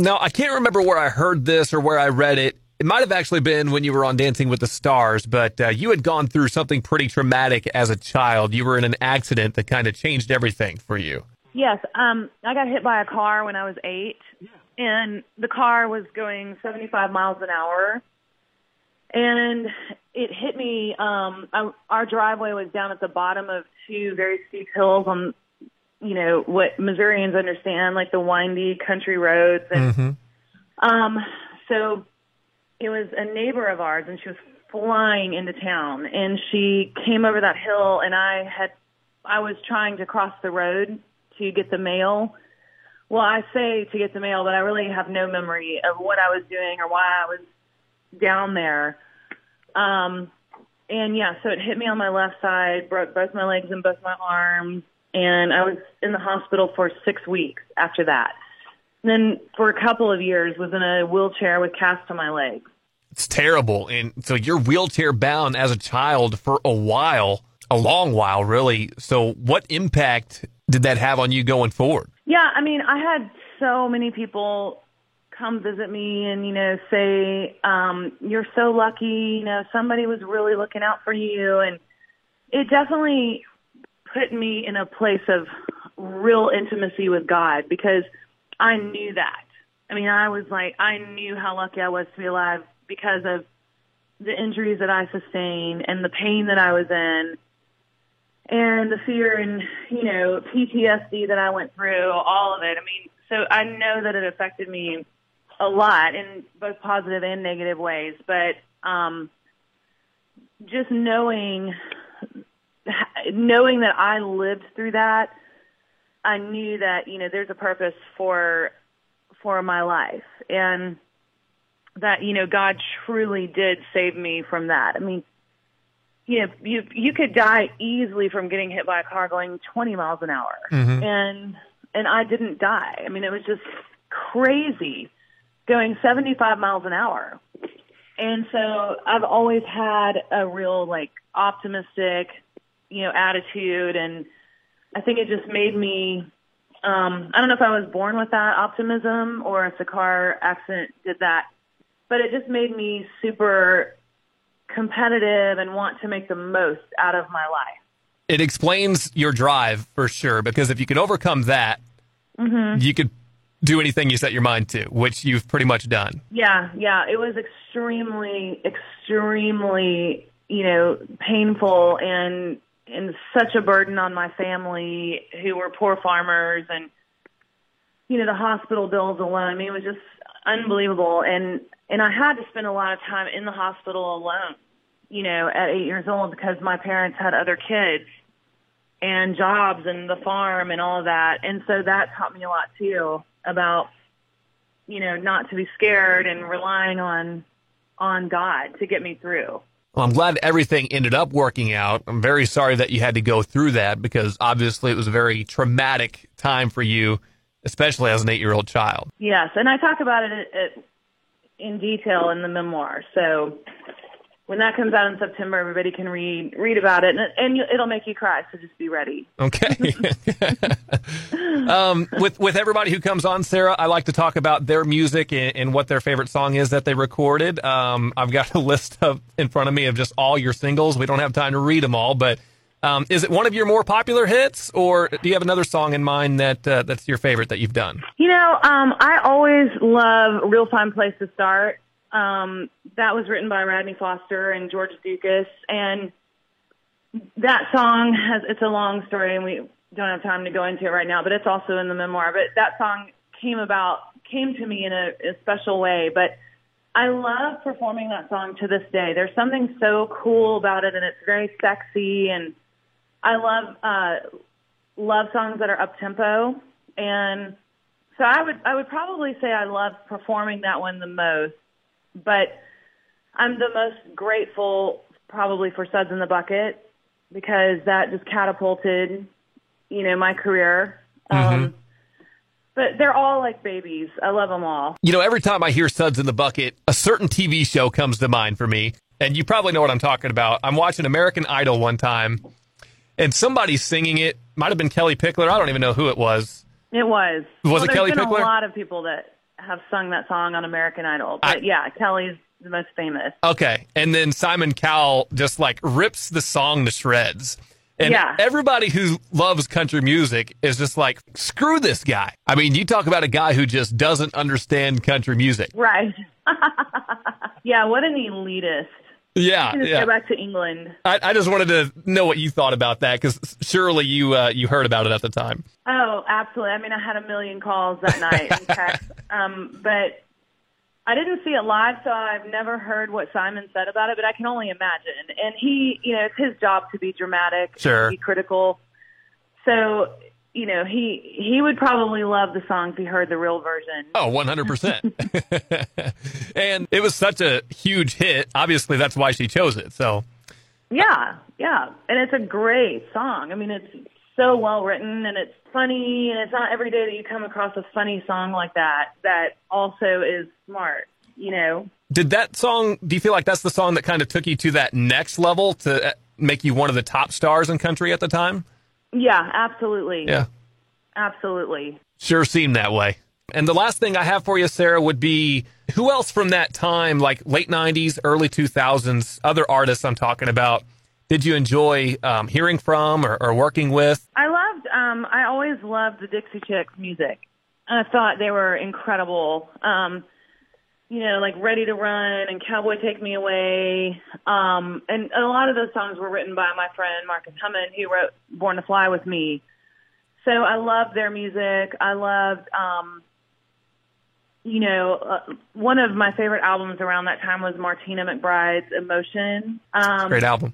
Now, I can't remember where I heard this or where I read it. It might have actually been when you were on Dancing with the Stars, but uh, you had gone through something pretty traumatic as a child. You were in an accident that kind of changed everything for you. Yes, um, I got hit by a car when I was eight, and the car was going 75 miles an hour, and it hit me. Um, I, our driveway was down at the bottom of two very steep hills on, you know, what Missourians understand, like the windy country roads, and Mm-hmm. um, so it was a neighbor of ours, and she was flying into town, and she came over that hill, and I had, I was trying to cross the road to get the mail. Well, I say to get the mail, but I really have no memory of what I was doing or why I was down there. Um, and yeah, so it hit me on my left side, broke both my legs and both my arms, and I was in the hospital for six weeks after that. And then for a couple of years was in a wheelchair with casts on my legs. It's terrible. And so you're wheelchair bound as a child for a while, a long while, really. So, what impact did that have on you going forward? Yeah, I mean, I had so many people come visit me and, you know, say, um, you're so lucky, you know, somebody was really looking out for you. And it definitely put me in a place of real intimacy with God because I knew that. I mean, I was like, I knew how lucky I was to be alive because of the injuries that I sustained and the pain that I was in and the fear and you know PTSD that I went through, all of it. I mean, so I know that it affected me a lot in both positive and negative ways, but um, just knowing knowing that I lived through that, I knew that you know there's a purpose for for my life and that you know God truly did save me from that. I mean, you know, you you could die easily from getting hit by a car going 20 miles an hour, Mhm. and and I didn't die. I mean, it was just crazy going 75 miles an hour. And so I've always had a real like optimistic, you know, attitude and I think it just made me um I don't know if I was born with that optimism or if the car accident did that, but it just made me super competitive and want to make the most out of my life. It explains your drive for sure, because if you can overcome that, Mhm. you could do anything you set your mind to, which you've pretty much done. Yeah, yeah, it was extremely, extremely, you know, painful and and such a burden on my family who were poor farmers and you know the hospital bills alone. I mean, it was just unbelievable, and and I had to spend a lot of time in the hospital alone. You know, at eight years old because my parents had other kids and jobs and the farm and all of that, and so that taught me a lot too about you know, not to be scared and relying on on God to get me through. Well, I'm glad everything ended up working out. I'm very sorry that you had to go through that because obviously it was a very traumatic time for you, especially as an eight year old child. Yes, and I talk about it at, in detail in the memoir. So when that comes out in September, everybody can read read about it, and, and it'll make you cry. So just be ready. Okay. um, with with everybody who comes on, Sara, I like to talk about their music and, and what their favorite song is that they recorded. Um, I've got a list of in front of me of just all your singles. We don't have time to read them all, but um, is it one of your more popular hits, or do you have another song in mind that uh, that's your favorite that you've done? You know, um, I always love Real Fine Place to Start. Um, that was written by Radney Foster and George Ducas, and that song has it's a long story, and we don't have time to go into it right now. But it's also in the memoir. But that song came about came to me in a, a special way. But I love performing that song to this day. There's something so cool about it, and it's very sexy. And I love uh, love songs that are up tempo, and so I would I would probably say I love performing that one the most. But I'm the most grateful probably for Suds in the Bucket because that just catapulted, you know, my career. Um, but they're all like babies. I love them all. You know, every time I hear Suds in the Bucket, a certain TV show comes to mind for me. And you probably know what I'm talking about. I'm watching American Idol one time, and somebody's singing it. Might have been Kellie Pickler. I don't even know who it was. It was. Was well, it Kelly been Pickler? A lot of people that have sung that song on American Idol. But I- yeah, Kellie's the most famous. Okay. And then Simon Cowell just like rips the song to shreds. And Yeah. everybody who loves country music is just like, screw this guy. I mean, you talk about a guy who just doesn't understand country music. Right. yeah, what an elitist. Yeah. Yeah. go back to England. I, I just wanted to know what you thought about that because surely you uh, you heard about it at the time. Oh, absolutely. I mean, I had a million calls that night texts, um, but I didn't see it live, so I've never heard what Simon said about it. But I can only imagine. And he, you know, it's his job to be dramatic, Sure. be critical. So, you know, he he would probably love the song if he heard the real version. Oh, 100%. and it was such a huge hit. Obviously, that's why she chose it. So, Yeah, yeah, and it's a great song. I mean, it's so well written and it's funny, and it's not every day that you come across a funny song like that that also is smart. You know? did that song, do you feel like that's the song that kind of took you to that next level to uh, make you one of the top stars in country at the time? Yeah, absolutely. Yeah. absolutely. Sure seemed that way. And the last thing I have for you, Sara, would be who else from that time, like late 90s, early 2000s, other artists I'm talking about, did you enjoy um, hearing from or, or working with? I loved. Um, I always loved the Dixie Chicks music. I thought they were incredible. Um, you know, like Ready to Run and Cowboy Take Me Away. Um, and a lot of those songs were written by my friend Marcus Hummon, who wrote Born to Fly with me. So I loved their music. I loved, um, you know, uh, one of my favorite albums around that time was Martina McBride's Emotion. Um, Great album.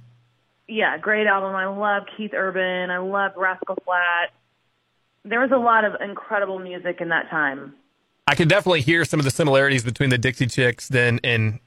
yeah, great album. I love Keith Urban. I love Rascal Flat. There was a lot of incredible music in that time. I could definitely hear some of the similarities between the Dixie Chicks then and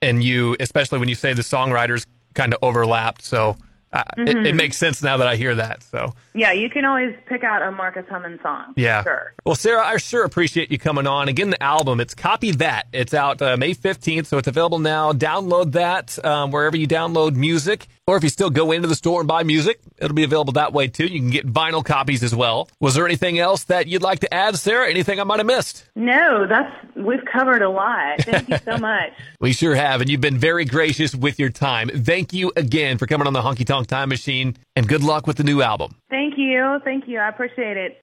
and you, especially when you say the songwriters kind of overlapped. So uh, it, it makes sense now that I hear that. So Yeah, you can always pick out a Marcus Hummon song. yeah. Sure. Well, Sara, I sure appreciate you coming on. Again, the album, it's Copy That. It's out uh, May 15th, so it's available now. Download that um, wherever you download music. Or if you still go into the store and buy music, it'll be available that way too. You can get vinyl copies as well. Was there anything else that you'd like to add, Sara? Anything I might have missed? No, that's we've covered a lot. Thank you so much. We sure have, and you've been very gracious with your time. Thank you again for coming on the Honky Tonk Time Machine, and good luck with the new album. Thank you. Thank you. I appreciate it.